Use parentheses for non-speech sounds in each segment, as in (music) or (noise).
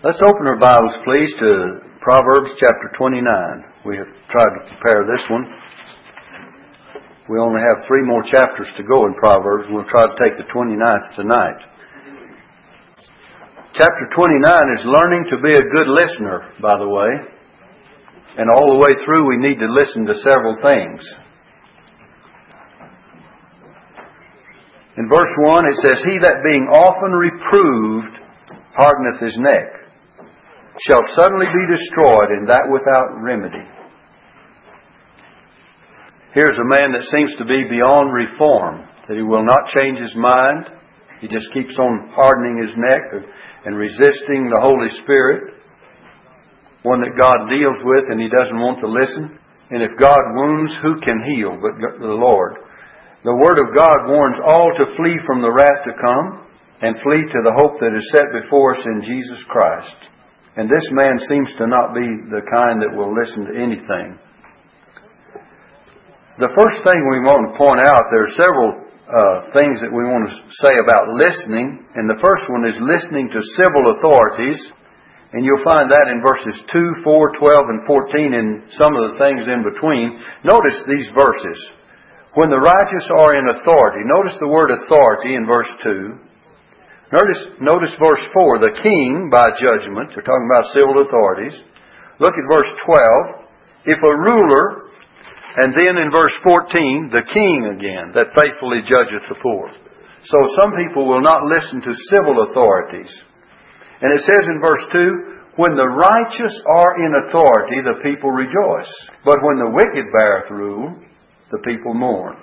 Let's open our Bibles, please, to Proverbs chapter 29. We have tried to prepare this one. We only have three more chapters to go in Proverbs. We'll try to take the 29th tonight. Chapter 29 is learning to be a good listener, by the way. And all the way through, we need to listen to several things. In verse 1, it says, He that being often reproved hardeneth his neck shall suddenly be destroyed, and that without remedy. Here's a man that seems to be beyond reform, that he will not change his mind. He just keeps on hardening his neck and resisting the Holy Spirit, one that God deals with and he doesn't want to listen. And if God wounds, who can heal but the Lord? The Word of God warns all to flee from the wrath to come and flee to the hope that is set before us in Jesus Christ. And this man seems to not be the kind that will listen to anything. The first thing we want to point out, there are several uh, things that we want to say about listening, and the first one is listening to civil authorities, and you'll find that in verses 2, 4, 12, and 14, and some of the things in between. Notice these verses. When the righteous are in authority, notice the word authority in verse 2. Notice, notice verse 4, the king by judgment. They're talking about civil authorities. Look at verse 12. If a ruler, and then in verse 14, the king again, that faithfully judgeth the poor. So some people will not listen to civil authorities. And it says in verse 2, when the righteous are in authority, the people rejoice. But when the wicked beareth rule, the people mourn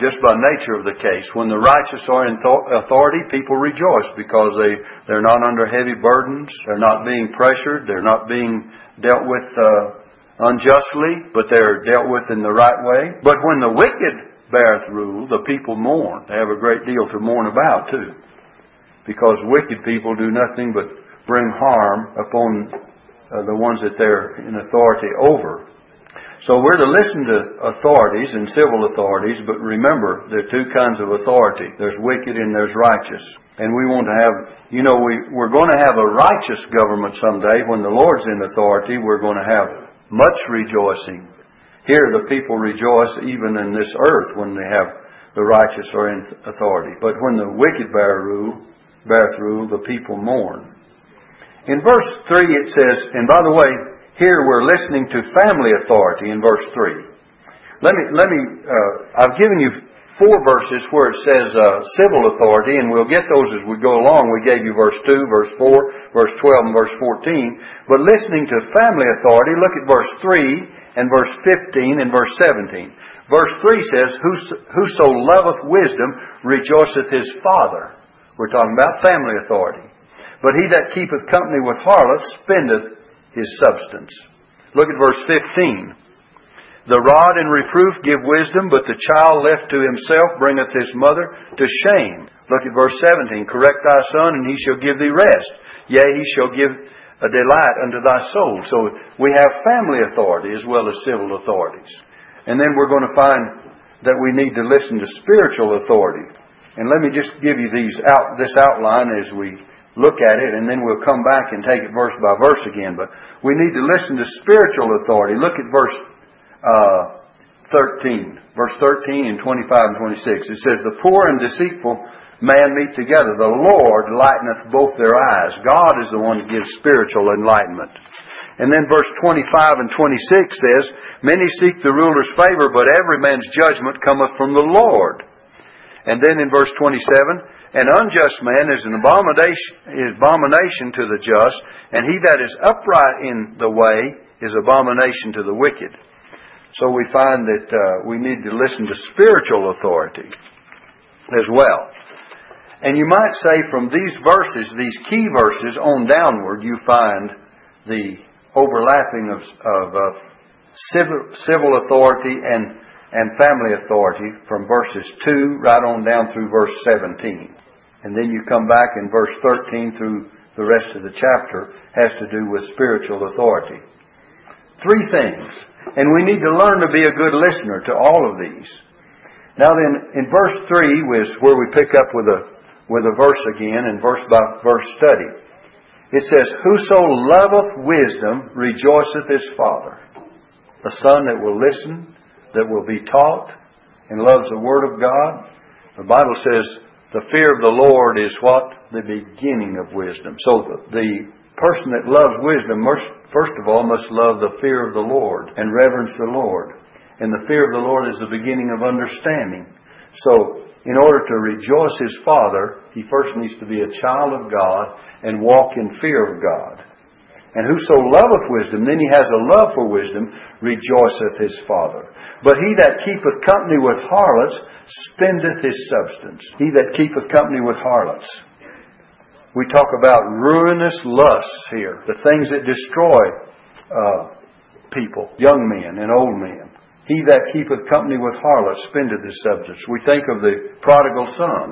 just by nature of the case. When the righteous are in authority, people rejoice because they, they're not under heavy burdens, they're not being pressured, they're not being dealt with uh, unjustly, but they're dealt with in the right way. But when the wicked beareth rule, the people mourn. They have a great deal to mourn about, too. Because wicked people do nothing but bring harm upon uh, the ones that they're in authority over. So we're to listen to authorities and civil authorities, but remember, there are two kinds of authority. There's wicked and there's righteous. And we want to have, you know, we, we're going to have a righteous government someday. When the Lord's in authority, we're going to have much rejoicing. Here the people rejoice even in this earth when they have the righteous are in authority. But when the wicked bear rule, beareth rule, the people mourn. In verse 3 it says, and by the way, here we're listening to family authority in verse 3. Let me, let me, uh, I've given you four verses where it says uh, civil authority, and we'll get those as we go along. We gave you verse 2, verse 4, verse 12, and verse 14. But listening to family authority, look at verse 3 and verse 15 and verse 17. Verse 3 says, Whoso loveth wisdom rejoiceth his father. We're talking about family authority. But he that keepeth company with harlots spendeth his substance. Look at verse 15. The rod and reproof give wisdom, but the child left to himself bringeth his mother to shame. Look at verse 17. Correct thy son, and he shall give thee rest. Yea, he shall give a delight unto thy soul. So we have family authority as well as civil authorities. And then we're going to find that we need to listen to spiritual authority. And let me just give you these out, this outline as we look at it, and then we'll come back and take it verse by verse again. But we need to listen to spiritual authority. Look at verse uh, 13. Verse 13 and 25 and 26. It says, The poor and deceitful man meet together. The Lord lighteneth both their eyes. God is the one that gives spiritual enlightenment. And then verse 25 and 26 says, Many seek the ruler's favor, but every man's judgment cometh from the Lord. And then in verse 27, an unjust man is an abomination, abomination to the just, and he that is upright in the way is abomination to the wicked. So we find that uh, we need to listen to spiritual authority as well. And you might say from these verses, these key verses on downward, you find the overlapping of, of uh, civil, civil authority and and family authority from verses 2 right on down through verse 17. And then you come back in verse 13 through the rest of the chapter has to do with spiritual authority. Three things. And we need to learn to be a good listener to all of these. Now then, in verse 3 was where we pick up with a, with a verse again and verse by verse study. It says, Whoso loveth wisdom rejoiceth his father. A son that will listen, that will be taught, and loves the Word of God. The Bible says, the fear of the Lord is what? The beginning of wisdom. So the person that loves wisdom, first of all, must love the fear of the Lord and reverence the Lord. And the fear of the Lord is the beginning of understanding. So, in order to rejoice his Father, he first needs to be a child of God and walk in fear of God. And whoso loveth wisdom, then he has a love for wisdom, rejoiceth his Father. But he that keepeth company with harlots spendeth his substance. He that keepeth company with harlots. We talk about ruinous lusts here, the things that destroy uh, people, young men and old men. He that keepeth company with harlots spendeth his substance. We think of the prodigal son,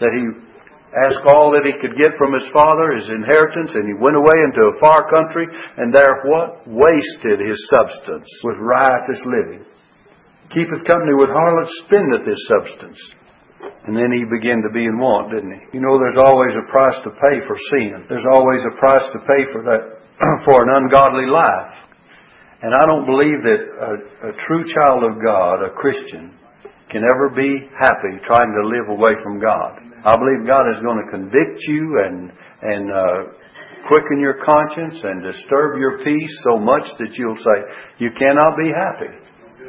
that he asked all that he could get from his father, his inheritance, and he went away into a far country, and there what? Wasted his substance with riotous living. Keepeth company with harlots, spendeth his substance. And then he began to be in want, didn't he? You know, there's always a price to pay for sin. There's always a price to pay for that, (clears throat) for an ungodly life. And I don't believe that a, a true child of God, a Christian, can ever be happy trying to live away from God. I believe God is going to convict you and and uh, quicken your conscience and disturb your peace so much that you'll say you cannot be happy.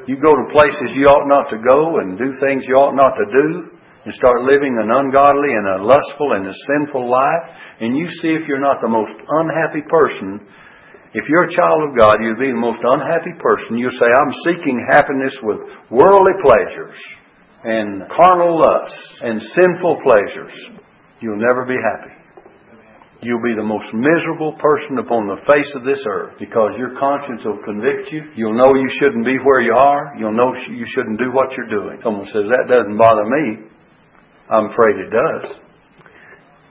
You go to places you ought not to go and do things you ought not to do and start living an ungodly and a lustful and a sinful life, and you see if you're not the most unhappy person. If you're a child of God, you'll be the most unhappy person. You'll say, I'm seeking happiness with worldly pleasures and carnal lusts and sinful pleasures. You'll never be happy. You'll be the most miserable person upon the face of this earth because your conscience will convict you. You'll know you shouldn't be where you are. You'll know you shouldn't do what you're doing. Someone says, that doesn't bother me. I'm afraid it does.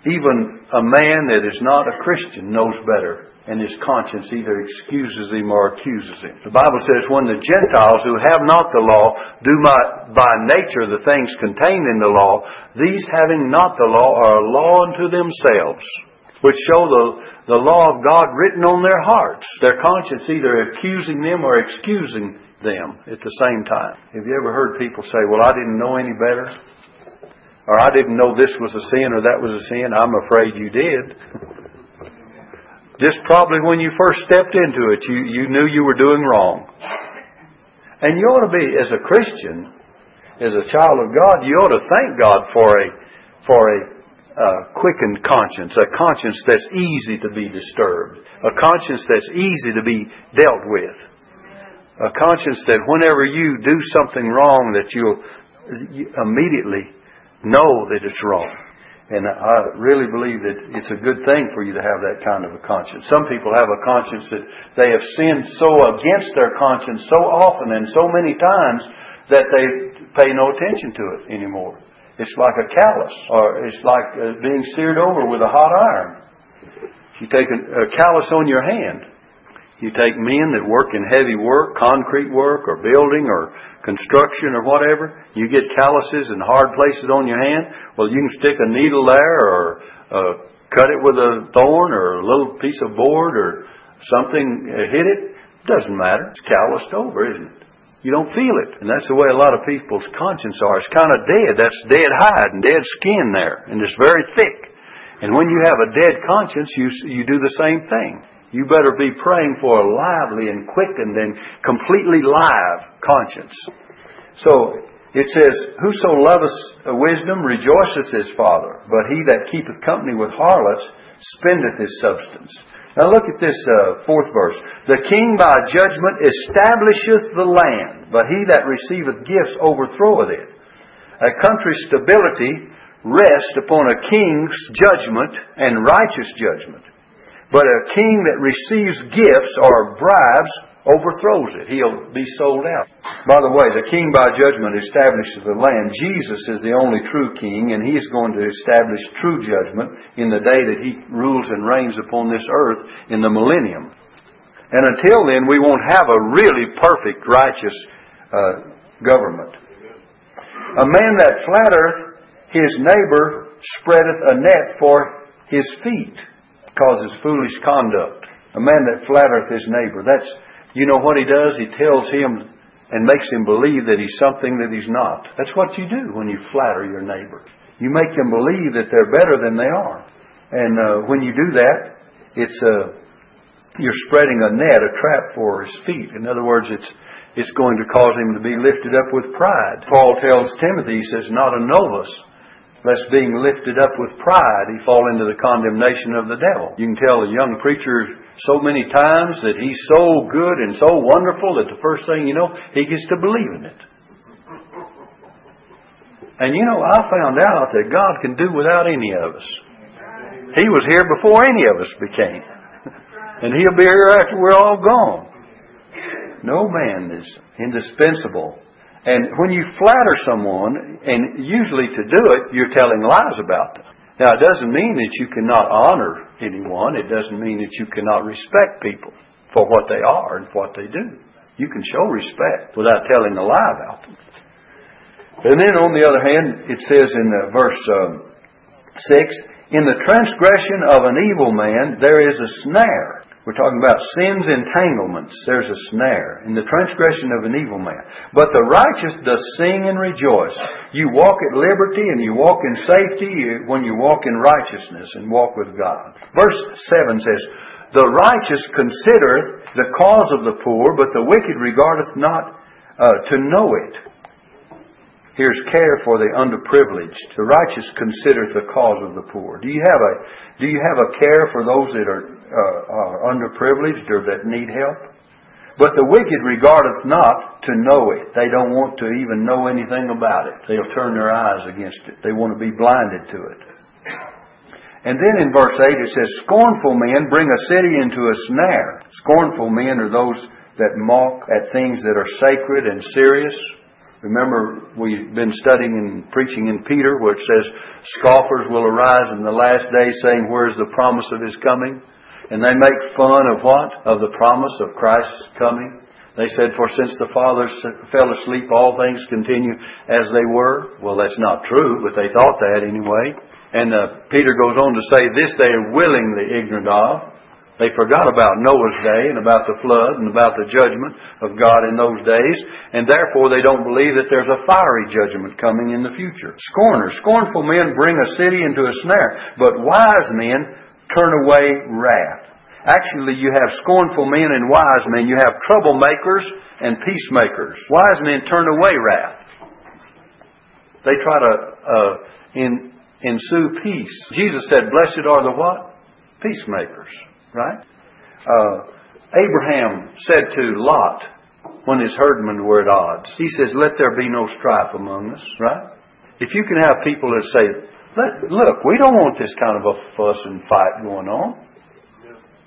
Even a man that is not a Christian knows better, and his conscience either excuses him or accuses him. The Bible says, When the Gentiles who have not the law do by, by nature the things contained in the law, these having not the law are a law unto themselves, which show the, the law of God written on their hearts. Their conscience either accusing them or excusing them at the same time. Have you ever heard people say, Well, I didn't know any better? or I didn't know this was a sin or that was a sin. I'm afraid you did. Just probably when you first stepped into it, you, you knew you were doing wrong. And you ought to be, as a Christian, as a child of God, you ought to thank God for a, for a uh, quickened conscience, a conscience that's easy to be disturbed, a conscience that's easy to be dealt with, a conscience that whenever you do something wrong that you'll immediately know that it's wrong. And I really believe that it's a good thing for you to have that kind of a conscience. Some people have a conscience that they have sinned so against their conscience so often and so many times that they pay no attention to it anymore. It's like a callus, or it's like uh, being seared over with a hot iron. You take a, a callus on your hand. You take men that work in heavy work, concrete work, or building, or construction, or whatever. You get calluses and hard places on your hand. Well, you can stick a needle there, or uh, cut it with a thorn, or a little piece of board, or something uh, hit it. Doesn't matter. It's calloused over, isn't it? You don't feel it. And that's the way a lot of people's conscience are. It's kind of dead. That's dead hide and dead skin there. And it's very thick. And when you have a dead conscience, you, you do the same thing. You better be praying for a lively and quickened and completely live conscience. So it says, Whoso loveth wisdom rejoiceth his father, but he that keepeth company with harlots spendeth his substance. Now look at this uh, fourth verse. The king by judgment establisheth the land, but he that receiveth gifts overthroweth it. A country's stability rests upon a king's judgment and righteous judgment. But a king that receives gifts or bribes overthrows it. He'll be sold out. By the way, the king by judgment establishes the land. Jesus is the only true king, and he's going to establish true judgment in the day that he rules and reigns upon this earth in the millennium. And until then, we won't have a really perfect, righteous uh, government. A man that flattereth his neighbor spreadeth a net for his feet. Causes foolish conduct. A man that flattereth his neighbor. That's, you know what he does? He tells him and makes him believe that he's something that he's not. That's what you do when you flatter your neighbor. You make them believe that they're better than they are. And uh, when you do that, it's uh, you're spreading a net, a trap for his feet. In other words, it's it's going to cause him to be lifted up with pride. Paul tells Timothy, he says, not a novice lest being lifted up with pride he fall into the condemnation of the devil. You can tell a young preacher so many times that he's so good and so wonderful that the first thing you know, he gets to believe in it. And you know, I found out that God can do without any of us. He was here before any of us became. (laughs) And He'll be here after we're all gone. No man is indispensable and when you flatter someone, and usually to do it, you're telling lies about them. Now, it doesn't mean that you cannot honor anyone. It doesn't mean that you cannot respect people for what they are and what they do. You can show respect without telling a lie about them. And then on the other hand, it says in uh, verse um, 6, In the transgression of an evil man there is a snare, we're talking about sin's entanglements. There's a snare in the transgression of an evil man. But the righteous does sing and rejoice. You walk at liberty and you walk in safety when you walk in righteousness and walk with God. Verse 7 says, The righteous considereth the cause of the poor, but the wicked regardeth not uh, to know it. Here's care for the underprivileged. The righteous considereth the cause of the poor. Do you have a do you have a care for those that are, uh, are underprivileged or that need help? But the wicked regardeth not to know it. They don't want to even know anything about it. They'll turn their eyes against it. They want to be blinded to it. And then in verse 8 it says, Scornful men bring a city into a snare. Scornful men are those that mock at things that are sacred and serious. Remember, we've been studying and preaching in Peter where it says, Scoffers will arise in the last days saying, Where's the promise of his coming? And they make fun of what? Of the promise of Christ's coming. They said, For since the fathers fell asleep, all things continue as they were. Well, that's not true, but they thought that anyway. And uh, Peter goes on to say, This they are willingly ignorant of they forgot about Noah's day and about the flood and about the judgment of God in those days, and therefore they don't believe that there's a fiery judgment coming in the future. Scorners, scornful men bring a city into a snare, but wise men turn away wrath. Actually, you have scornful men and wise men. You have troublemakers and peacemakers. Wise men turn away wrath. They try to uh, in, ensue peace. Jesus said, Blessed are the what? Peacemakers. Right? Uh, Abraham said to Lot when his herdmen were at odds, he says, Let there be no strife among us. Right? If you can have people that say, Look, we don't want this kind of a fuss and fight going on.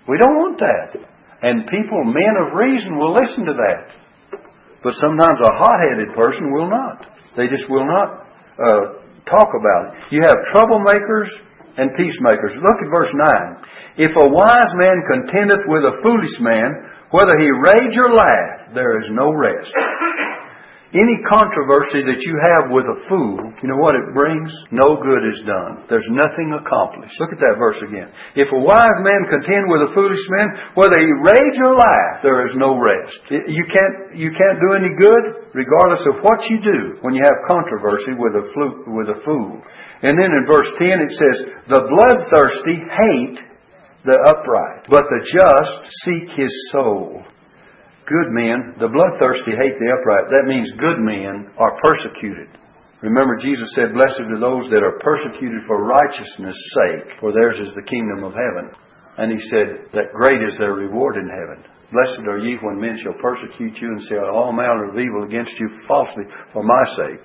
We don't want that. And people, men of reason, will listen to that. But sometimes a hot headed person will not. They just will not uh, talk about it. You have troublemakers and peacemakers. Look at verse 9. If a wise man contendeth with a foolish man, whether he rage or laugh, there is no rest. Any controversy that you have with a fool, you know what it brings? No good is done. There's nothing accomplished. Look at that verse again. If a wise man contend with a foolish man, whether he rage or laugh, there is no rest. You can't, you can't do any good regardless of what you do when you have controversy with a, flu, with a fool. And then in verse 10 it says, The bloodthirsty hate the upright, but the just seek his soul. Good men, the bloodthirsty hate the upright. That means good men are persecuted. Remember, Jesus said, Blessed are those that are persecuted for righteousness' sake, for theirs is the kingdom of heaven. And he said that great is their reward in heaven. Blessed are ye when men shall persecute you and say all manner of evil against you falsely for my sake.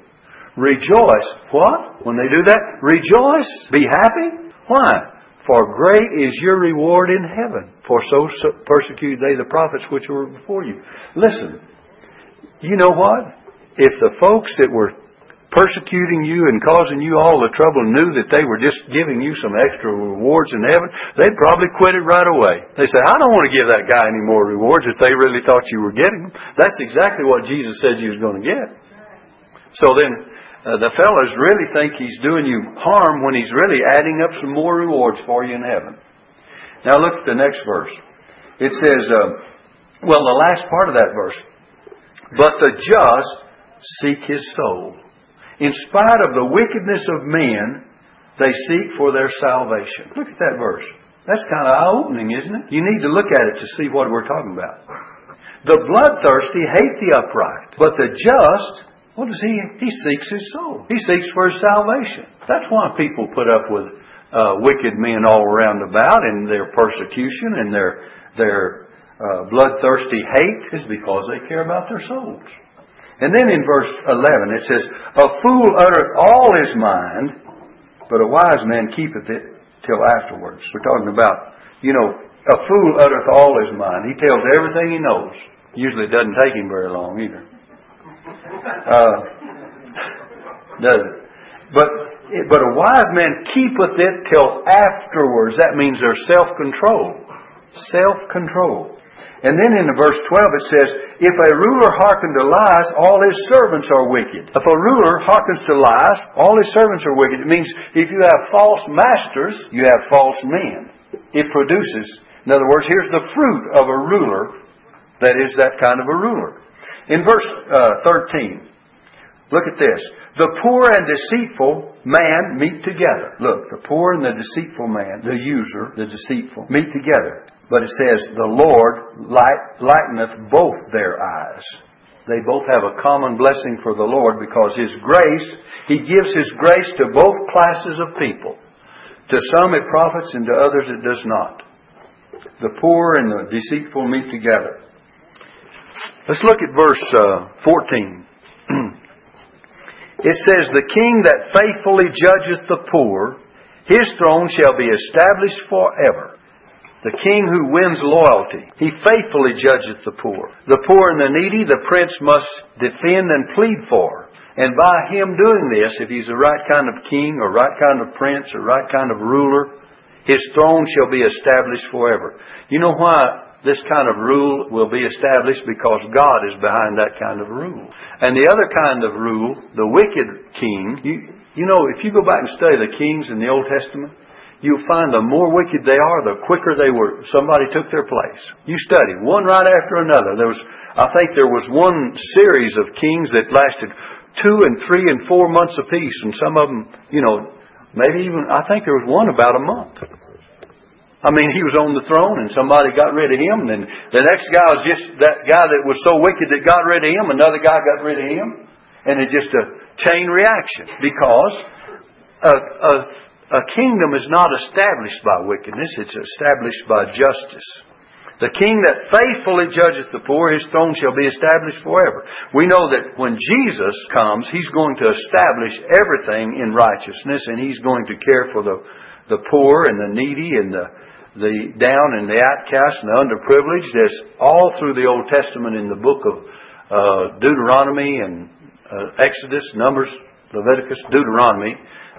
Rejoice. What? When they do that? Rejoice. Be happy. Why? For great is your reward in heaven. For so persecuted they the prophets which were before you. Listen, you know what? If the folks that were persecuting you and causing you all the trouble knew that they were just giving you some extra rewards in heaven, they'd probably quit it right away. They say, I don't want to give that guy any more rewards if they really thought you were getting them. That's exactly what Jesus said you was going to get. So then, uh, the fellows really think he's doing you harm when he's really adding up some more rewards for you in heaven. Now look at the next verse. It says, uh, well, the last part of that verse. But the just seek his soul. In spite of the wickedness of men, they seek for their salvation. Look at that verse. That's kind of eye opening, isn't it? You need to look at it to see what we're talking about. The bloodthirsty hate the upright, but the just, what does he? He seeks his soul. He seeks for his salvation. That's why people put up with uh, wicked men all around about and their persecution and their their uh, bloodthirsty hate is because they care about their souls. And then in verse 11 it says, A fool uttereth all his mind, but a wise man keepeth it till afterwards. We're talking about, you know, a fool uttereth all his mind. He tells everything he knows. Usually it doesn't take him very long either. Uh, does it? But but a wise man keepeth it till afterwards. That means there's self control. Self control. And then in verse 12 it says, If a ruler hearken to lies, all his servants are wicked. If a ruler hearkens to lies, all his servants are wicked. It means if you have false masters, you have false men. It produces, in other words, here's the fruit of a ruler that is that kind of a ruler. In verse uh, 13, look at this. The poor and deceitful man meet together. Look, the poor and the deceitful man, the user, the deceitful, meet together. But it says, the Lord light, lighteneth both their eyes. They both have a common blessing for the Lord because His grace, He gives His grace to both classes of people. To some it profits and to others it does not. The poor and the deceitful meet together. Let's look at verse uh, 14. (clears throat) it says, The king that faithfully judgeth the poor, his throne shall be established forever. The king who wins loyalty, he faithfully judgeth the poor. The poor and the needy, the prince must defend and plead for. And by him doing this, if he's the right kind of king or right kind of prince or right kind of ruler, his throne shall be established forever. You know why this kind of rule will be established because God is behind that kind of rule. And the other kind of rule, the wicked king, you, you know, if you go back and study the kings in the Old Testament, you'll find the more wicked they are, the quicker they were, somebody took their place. You study one right after another. There was, I think there was one series of kings that lasted two and three and four months apiece, and some of them, you know, maybe even, I think there was one about a month. I mean, he was on the throne and somebody got rid of him, and the next guy was just that guy that was so wicked that got rid of him, another guy got rid of him, and it's just a chain reaction because a, a, a kingdom is not established by wickedness, it's established by justice. The king that faithfully judgeth the poor, his throne shall be established forever. We know that when Jesus comes, he's going to establish everything in righteousness, and he's going to care for the, the poor and the needy and the the down and the outcast and the underprivileged. There's all through the Old Testament in the book of uh, Deuteronomy and uh, Exodus, Numbers, Leviticus, Deuteronomy.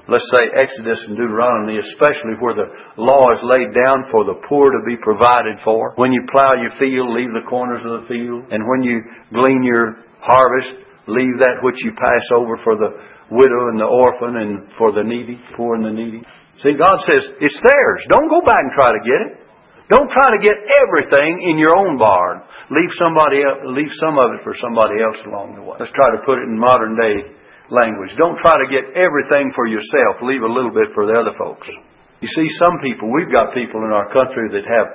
Let's say Exodus and Deuteronomy, especially where the law is laid down for the poor to be provided for. When you plow your field, leave the corners of the field. And when you glean your harvest, leave that which you pass over for the widow and the orphan and for the needy, poor and the needy. See, God says, it's theirs. Don't go back and try to get it. Don't try to get everything in your own barn. Leave somebody else, leave some of it for somebody else along the way. Let's try to put it in modern day language. Don't try to get everything for yourself. Leave a little bit for the other folks. You see, some people, we've got people in our country that have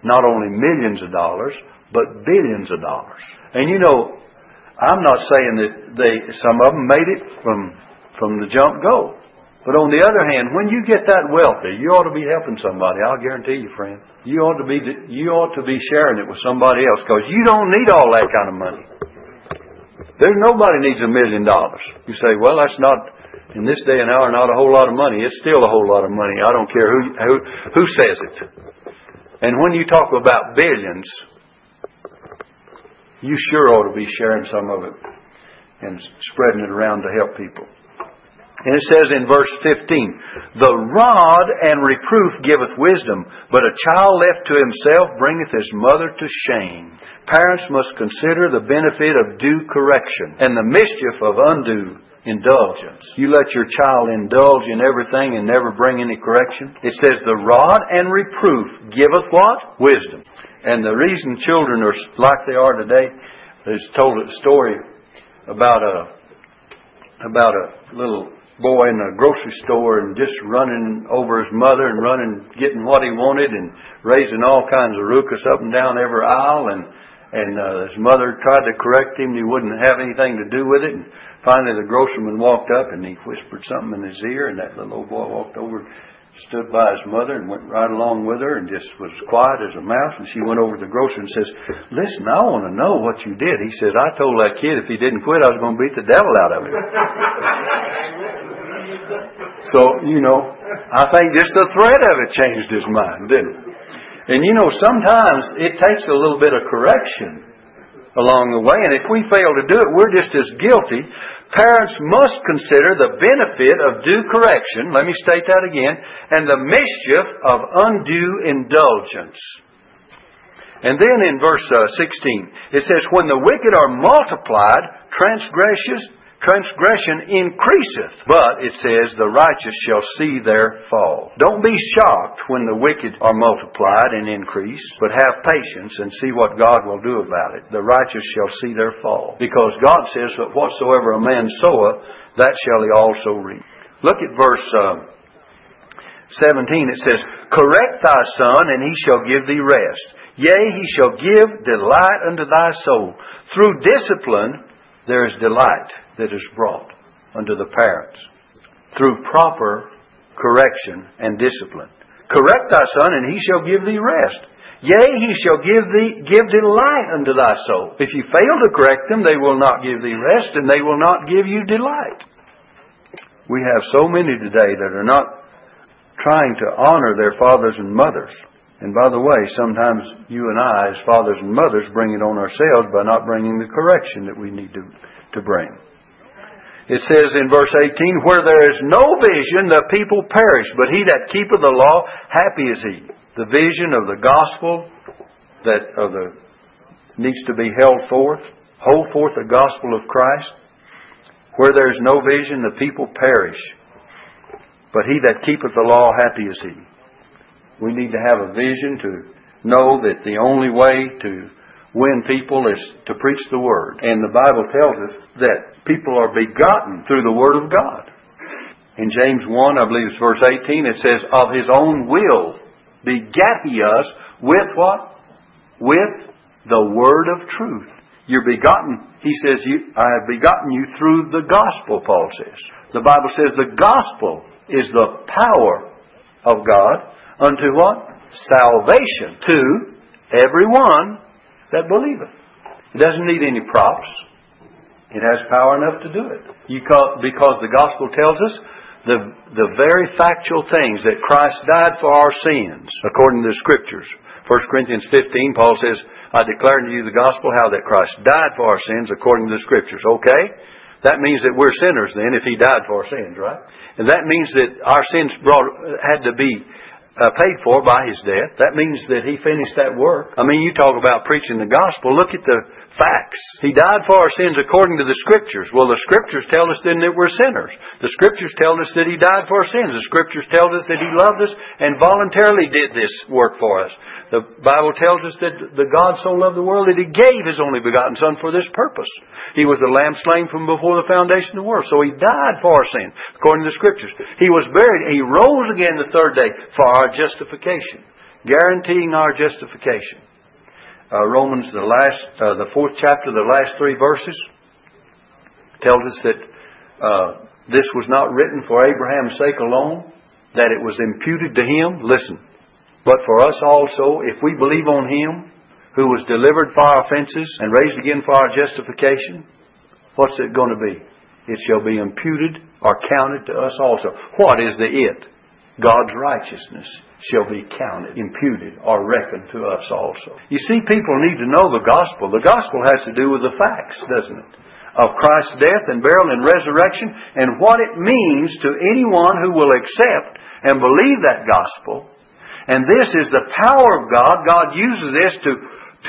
not only millions of dollars, but billions of dollars. And you know, I'm not saying that they, some of them made it from, from the jump go. But on the other hand, when you get that wealthy, you ought to be helping somebody. I'll guarantee you, friend. You ought to be you ought to be sharing it with somebody else because you don't need all that kind of money. There's nobody needs a million dollars. You say, well, that's not in this day and hour not a whole lot of money. It's still a whole lot of money. I don't care who who, who says it. And when you talk about billions, you sure ought to be sharing some of it and spreading it around to help people. And it says in verse 15, The rod and reproof giveth wisdom, but a child left to himself bringeth his mother to shame. Parents must consider the benefit of due correction and the mischief of undue indulgence. You let your child indulge in everything and never bring any correction. It says, The rod and reproof giveth what? Wisdom. And the reason children are like they are today, there's told a story about a about a little boy in a grocery store and just running over his mother and running, getting what he wanted and raising all kinds of ruckus up and down every aisle. And, and uh, his mother tried to correct him. He wouldn't have anything to do with it. And finally the grocerman walked up and he whispered something in his ear and that little old boy walked over stood by his mother and went right along with her and just was quiet as a mouse. And she went over to the grocer and says, Listen, I want to know what you did. He says, I told that kid if he didn't quit, I was going to beat the devil out of him. (laughs) so, you know, I think just the threat of it changed his mind, didn't it? And you know, sometimes it takes a little bit of correction along the way. And if we fail to do it, we're just as guilty Parents must consider the benefit of due correction, let me state that again, and the mischief of undue indulgence. And then in verse uh, 16, it says, When the wicked are multiplied, transgressions, transgression increaseth. But it says, the righteous shall see their fall. Don't be shocked when the wicked are multiplied and increase, but have patience and see what God will do about it. The righteous shall see their fall. Because God says that whatsoever a man soweth, that shall he also reap. Look at verse uh, 17. It says, Correct thy son, and he shall give thee rest. Yea, he shall give delight unto thy soul. Through discipline there is delight that is brought unto the parents through proper correction and discipline. Correct thy son, and he shall give thee rest. Yea, he shall give thee give delight unto thy soul. If you fail to correct them, they will not give thee rest, and they will not give you delight. We have so many today that are not trying to honor their fathers and mothers. And by the way, sometimes you and I, as fathers and mothers, bring it on ourselves by not bringing the correction that we need to, to bring. It says in verse 18, Where there is no vision, the people perish, but he that keepeth the law, happy is he. The vision of the gospel that of the needs to be held forth. Hold forth the gospel of Christ. Where there is no vision, the people perish. But he that keepeth the law, happy is he. We need to have a vision to know that the only way to win people is to preach the Word. And the Bible tells us that people are begotten through the Word of God. In James 1, I believe it's verse 18, it says, Of His own will begat He us with what? With the Word of truth. You're begotten. He says, you, I have begotten you through the gospel, Paul says. The Bible says the gospel is the power of God unto what? Salvation to everyone that believeth. It doesn't need any props. It has power enough to do it. Call, because the gospel tells us the, the very factual things that Christ died for our sins, according to the scriptures. 1 Corinthians 15, Paul says, I declare unto you the gospel how that Christ died for our sins according to the scriptures. Okay? That means that we're sinners then if he died for our sins, right? And that means that our sins brought, had to be uh, paid for by his death. That means that he finished that work. I mean, you talk about preaching the gospel. Look at the facts. He died for our sins according to the scriptures. Well, the scriptures tell us then that we're sinners. The scriptures tell us that he died for our sins. The scriptures tell us that he loved us and voluntarily did this work for us. The Bible tells us that the God so loved the world that He gave His only begotten Son for this purpose. He was the Lamb slain from before the foundation of the world. So He died for our sins according to the Scriptures. He was buried. He rose again the third day for our justification, guaranteeing our justification. Uh, Romans, the last, uh, the fourth chapter, the last three verses, tells us that uh, this was not written for Abraham's sake alone, that it was imputed to him. Listen, but for us also, if we believe on Him, who was delivered for our offenses and raised again for our justification, what's it going to be? It shall be imputed or counted to us also. What is the it? God's righteousness shall be counted, imputed, or reckoned to us also. You see, people need to know the gospel. The gospel has to do with the facts, doesn't it? of Christ's death and burial and resurrection and what it means to anyone who will accept and believe that gospel. And this is the power of God. God uses this to,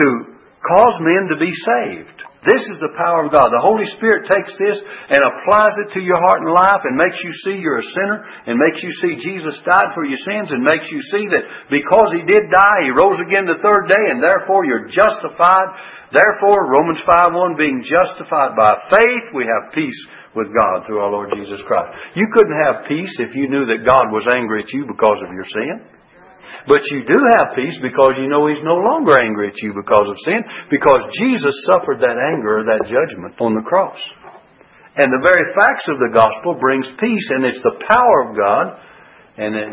to cause men to be saved. This is the power of God. The Holy Spirit takes this and applies it to your heart and life and makes you see you're a sinner and makes you see Jesus died for your sins and makes you see that because He did die, He rose again the third day and therefore you're justified. Therefore, Romans 5 1, being justified by faith, we have peace with God through our Lord Jesus Christ. You couldn't have peace if you knew that God was angry at you because of your sin. But you do have peace because you know He's no longer angry at you because of sin, because Jesus suffered that anger that judgment on the cross. And the very facts of the gospel brings peace, and it's the power of God. And in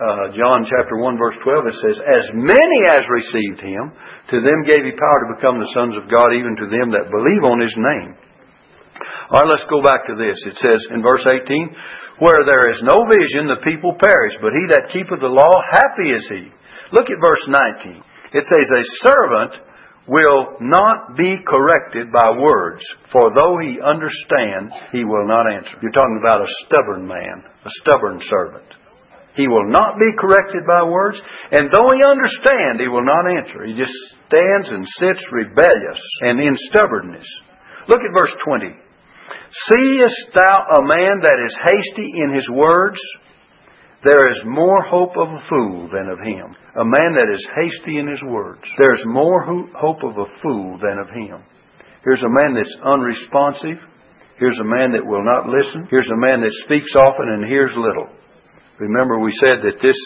uh, John chapter 1 verse 12 it says, As many as received Him, to them gave He power to become the sons of God, even to them that believe on His name. All right, let's go back to this. It says in verse 18, where there is no vision, the people perish, but he that keepeth the law, happy is he. Look at verse 19. It says, A servant will not be corrected by words, for though he understand, he will not answer. You're talking about a stubborn man, a stubborn servant. He will not be corrected by words, and though he understand, he will not answer. He just stands and sits rebellious and in stubbornness. Look at verse 20. Seest thou a man that is hasty in his words? There is more hope of a fool than of him. A man that is hasty in his words. There is more hope of a fool than of him. Here's a man that's unresponsive. Here's a man that will not listen. Here's a man that speaks often and hears little. Remember, we said that this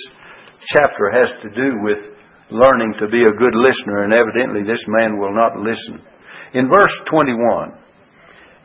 chapter has to do with learning to be a good listener, and evidently this man will not listen. In verse 21,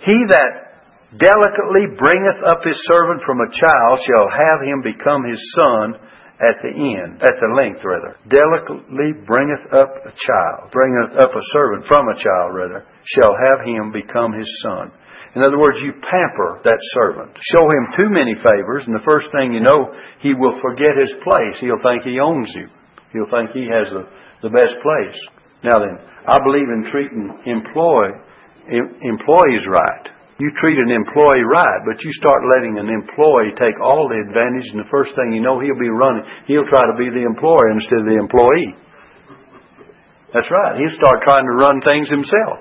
he that delicately bringeth up his servant from a child shall have him become his son at the end, at the length rather. Delicately bringeth up a child, bringeth up a servant from a child rather, shall have him become his son. In other words, you pamper that servant. Show him too many favors, and the first thing you know, he will forget his place. He'll think he owns you. He'll think he has the, the best place. Now then, I believe in treating employ, employees right. You treat an employee right, but you start letting an employee take all the advantage, and the first thing you know, he'll be running. He'll try to be the employer instead of the employee. That's right. He'll start trying to run things himself.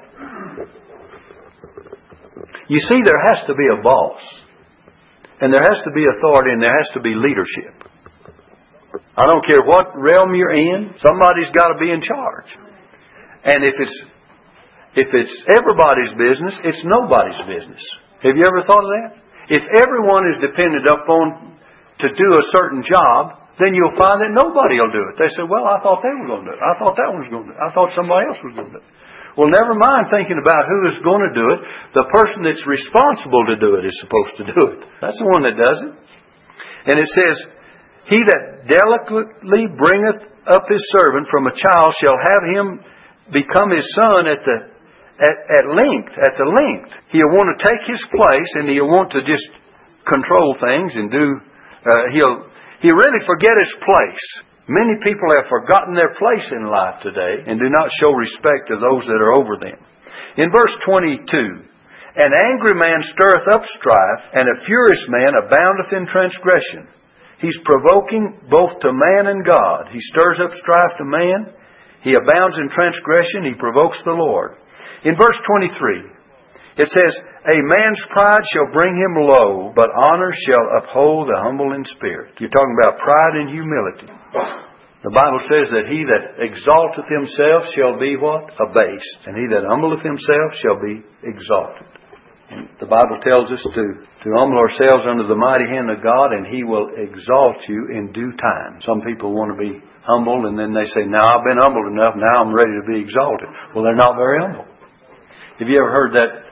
You see, there has to be a boss. And there has to be authority and there has to be leadership. I don't care what realm you're in, somebody's got to be in charge. And if it's if it's everybody's business, it's nobody's business. Have you ever thought of that? If everyone is dependent upon to do a certain job, then you'll find that nobody will do it. They say, well, I thought they were going to do it. I thought that one was going to do it. I thought somebody else was going to do it. Well, never mind thinking about who is going to do it. The person that's responsible to do it is supposed to do it. That's the one that does it. And it says, He that delicately bringeth up his servant from a child shall have him become his son at the at, at length, at the length. He'll want to take his place and he'll want to just control things and do, uh, he'll, he'll really forget his place. Many people have forgotten their place in life today and do not show respect to those that are over them. In verse 22, an angry man stirreth up strife, and a furious man aboundeth in transgression. He's provoking both to man and God. He stirs up strife to man. He abounds in transgression. He provokes the Lord. In verse 23, it says, A man's pride shall bring him low, but honor shall uphold the humble in spirit. You're talking about pride and humility. The Bible says that he that exalteth himself shall be what? Abased. And he that humbleth himself shall be exalted. And the Bible tells us to, to humble ourselves under the mighty hand of God, and He will exalt you in due time. Some people want to be humble, and then they say, Now I've been humbled enough, now I'm ready to be exalted. Well, they're not very humble. Have you ever heard that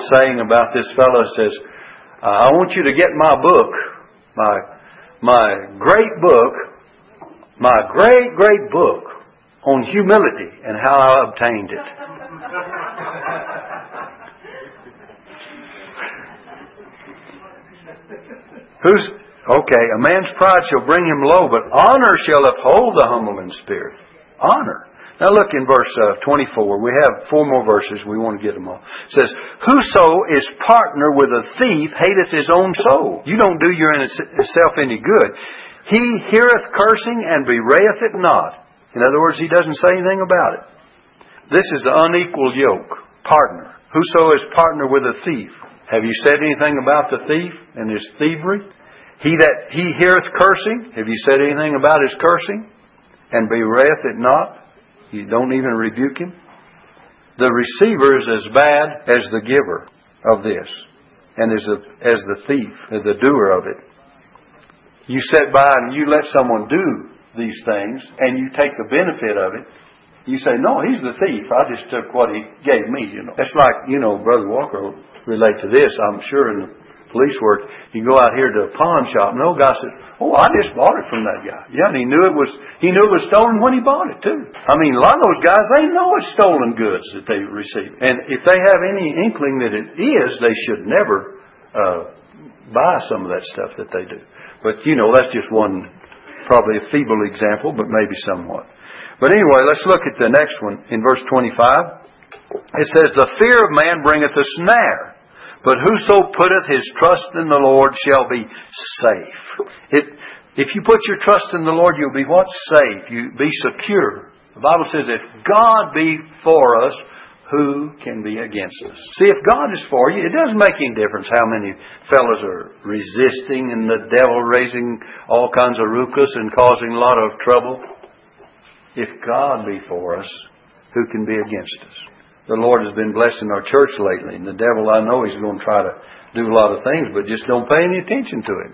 saying about this fellow says, uh, I want you to get my book, my, my great book, my great, great book on humility and how I obtained it. (laughs) Who's, okay, a man's pride shall bring him low, but honor shall uphold the humble in spirit. Honor. Now look in verse uh, 24. We have four more verses. We want to get them all. It says, Whoso is partner with a thief hateth his own soul. You don't do yourself any good. He heareth cursing and bewrayeth it not. In other words, he doesn't say anything about it. This is the unequal yoke. Partner. Whoso is partner with a thief. Have you said anything about the thief and his thievery? He that he heareth cursing. Have you said anything about his cursing? And bewrayeth it not? You don't even rebuke him. The receiver is as bad as the giver of this, and as, a, as the thief, as the doer of it. You sit by and you let someone do these things, and you take the benefit of it. You say, "No, he's the thief. I just took what he gave me." You know, it's like you know, Brother Walker relate to this. I'm sure in the police work, you go out here to a pawn shop, and the old guy says, Oh, I just bought it from that guy. Yeah, and he knew it was he knew it was stolen when he bought it too. I mean, a lot of those guys they know it's stolen goods that they receive, and if they have any inkling that it is, they should never uh, buy some of that stuff that they do. But you know, that's just one, probably a feeble example, but maybe somewhat. But anyway, let's look at the next one in verse 25. It says, "The fear of man bringeth a snare." But whoso putteth his trust in the Lord shall be safe. It, if you put your trust in the Lord, you'll be what? Safe. You be secure. The Bible says, if God be for us, who can be against us? See, if God is for you, it doesn't make any difference how many fellows are resisting and the devil raising all kinds of ruckus and causing a lot of trouble. If God be for us, who can be against us? The Lord has been blessing our church lately. And the devil, I know, he's going to try to do a lot of things, but just don't pay any attention to him.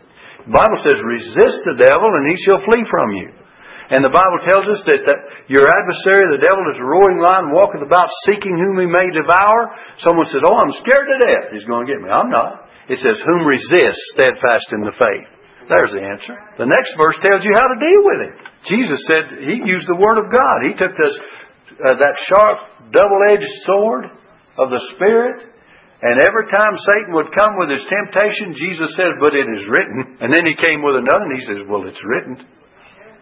The Bible says, resist the devil and he shall flee from you. And the Bible tells us that, that your adversary, the devil, is a roaring lion, walketh about seeking whom he may devour. Someone says, Oh, I'm scared to death. He's going to get me. I'm not. It says, Whom resist steadfast in the faith. There's the answer. The next verse tells you how to deal with it. Jesus said he used the Word of God. He took this uh, that sharp, double-edged sword of the Spirit. And every time Satan would come with his temptation, Jesus says, But it is written. And then he came with another, and he says, Well, it's written.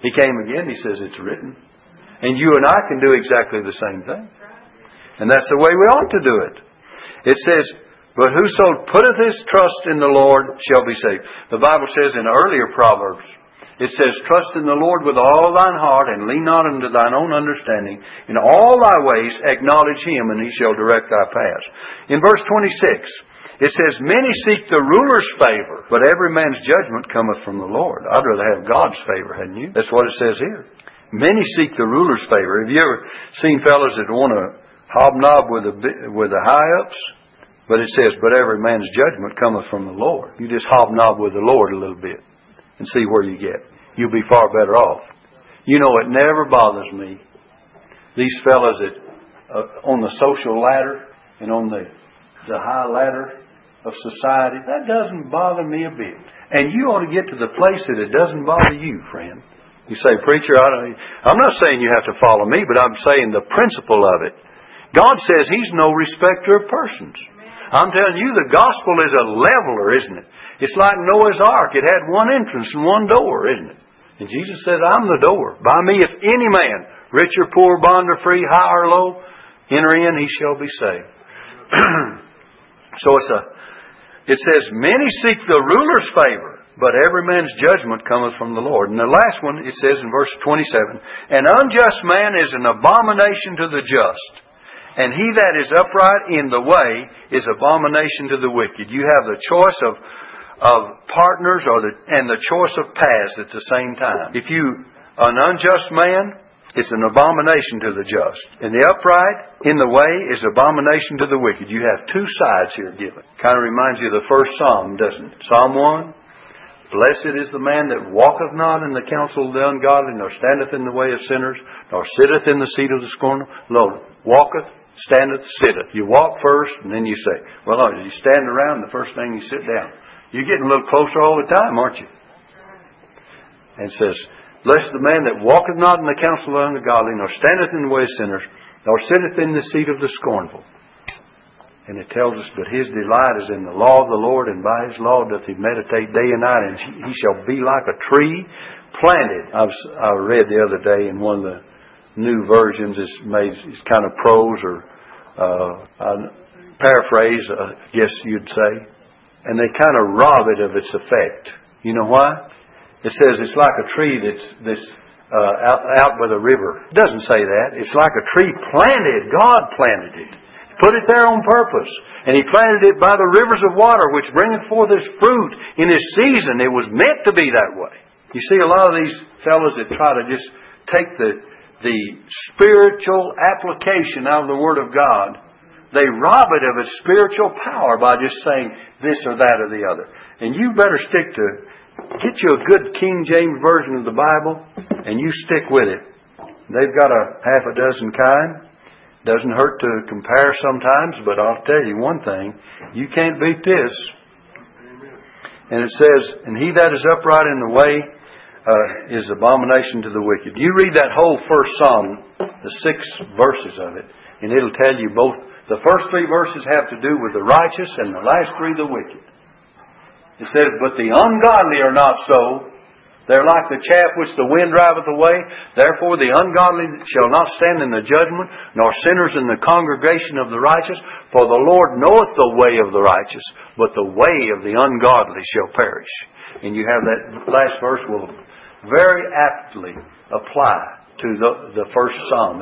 He came again, he says, It's written. And you and I can do exactly the same thing. And that's the way we ought to do it. It says, But whoso putteth his trust in the Lord shall be saved. The Bible says in earlier Proverbs, it says, Trust in the Lord with all thine heart, and lean not unto thine own understanding. In all thy ways acknowledge him, and he shall direct thy paths. In verse 26, it says, Many seek the ruler's favor, but every man's judgment cometh from the Lord. I'd rather have God's favor, hadn't you? That's what it says here. Many seek the ruler's favor. Have you ever seen fellows that want to hobnob with the, with the high ups? But it says, But every man's judgment cometh from the Lord. You just hobnob with the Lord a little bit and see where you get. You'll be far better off. You know, it never bothers me. These fellas that uh, on the social ladder and on the the high ladder of society, that doesn't bother me a bit. And you ought to get to the place that it doesn't bother you, friend. You say, preacher, I don't, I'm not saying you have to follow me, but I'm saying the principle of it. God says He's no respecter of persons. I'm telling you, the gospel is a leveler, isn't it? It's like Noah's Ark. It had one entrance and one door, isn't it? And Jesus said, I'm the door. By me, if any man, rich or poor, bond or free, high or low, enter in, he shall be saved. (clears throat) so it's a, it says, many seek the ruler's favor, but every man's judgment cometh from the Lord. And the last one, it says in verse 27, an unjust man is an abomination to the just. And he that is upright in the way is abomination to the wicked. You have the choice of of partners or the, and the choice of paths at the same time. If you an unjust man, it's an abomination to the just. And the upright in the way is abomination to the wicked. You have two sides here given. Kind of reminds you of the first psalm, doesn't it? Psalm 1. Blessed is the man that walketh not in the counsel of the ungodly, nor standeth in the way of sinners, nor sitteth in the seat of the scornful. Lo, walketh, standeth, sitteth. You walk first, and then you say, well, you stand around, the first thing you sit down. You're getting a little closer all the time, aren't you? And says, Blessed the man that walketh not in the counsel of the ungodly, nor standeth in the way of sinners, nor sitteth in the seat of the scornful. And it tells us, But his delight is in the law of the Lord, and by his law doth he meditate day and night, and he shall be like a tree planted. I, was, I read the other day in one of the new versions is made it's kind of prose or uh, paraphrase, I guess you'd say, and they kind of rob it of its effect. You know why? It says it's like a tree that's that's uh, out out by the river. It doesn't say that. It's like a tree planted. God planted it. Put it there on purpose. And he planted it by the rivers of water, which bringeth forth its fruit in its season. It was meant to be that way. You see, a lot of these fellows that try to just take the, the spiritual application out of the Word of God, they rob it of its spiritual power by just saying this or that or the other. And you better stick to, get you a good King James version of the Bible, and you stick with it. They've got a half a dozen kind. Doesn't hurt to compare sometimes, but I'll tell you one thing. You can't beat this. And it says, And he that is upright in the way uh, is abomination to the wicked. You read that whole first psalm, the six verses of it, and it'll tell you both. The first three verses have to do with the righteous, and the last three the wicked. It says, But the ungodly are not so, they're like the chaff which the wind driveth away. Therefore the ungodly shall not stand in the judgment, nor sinners in the congregation of the righteous. For the Lord knoweth the way of the righteous, but the way of the ungodly shall perish. And you have that last verse will very aptly apply to the, the first psalm.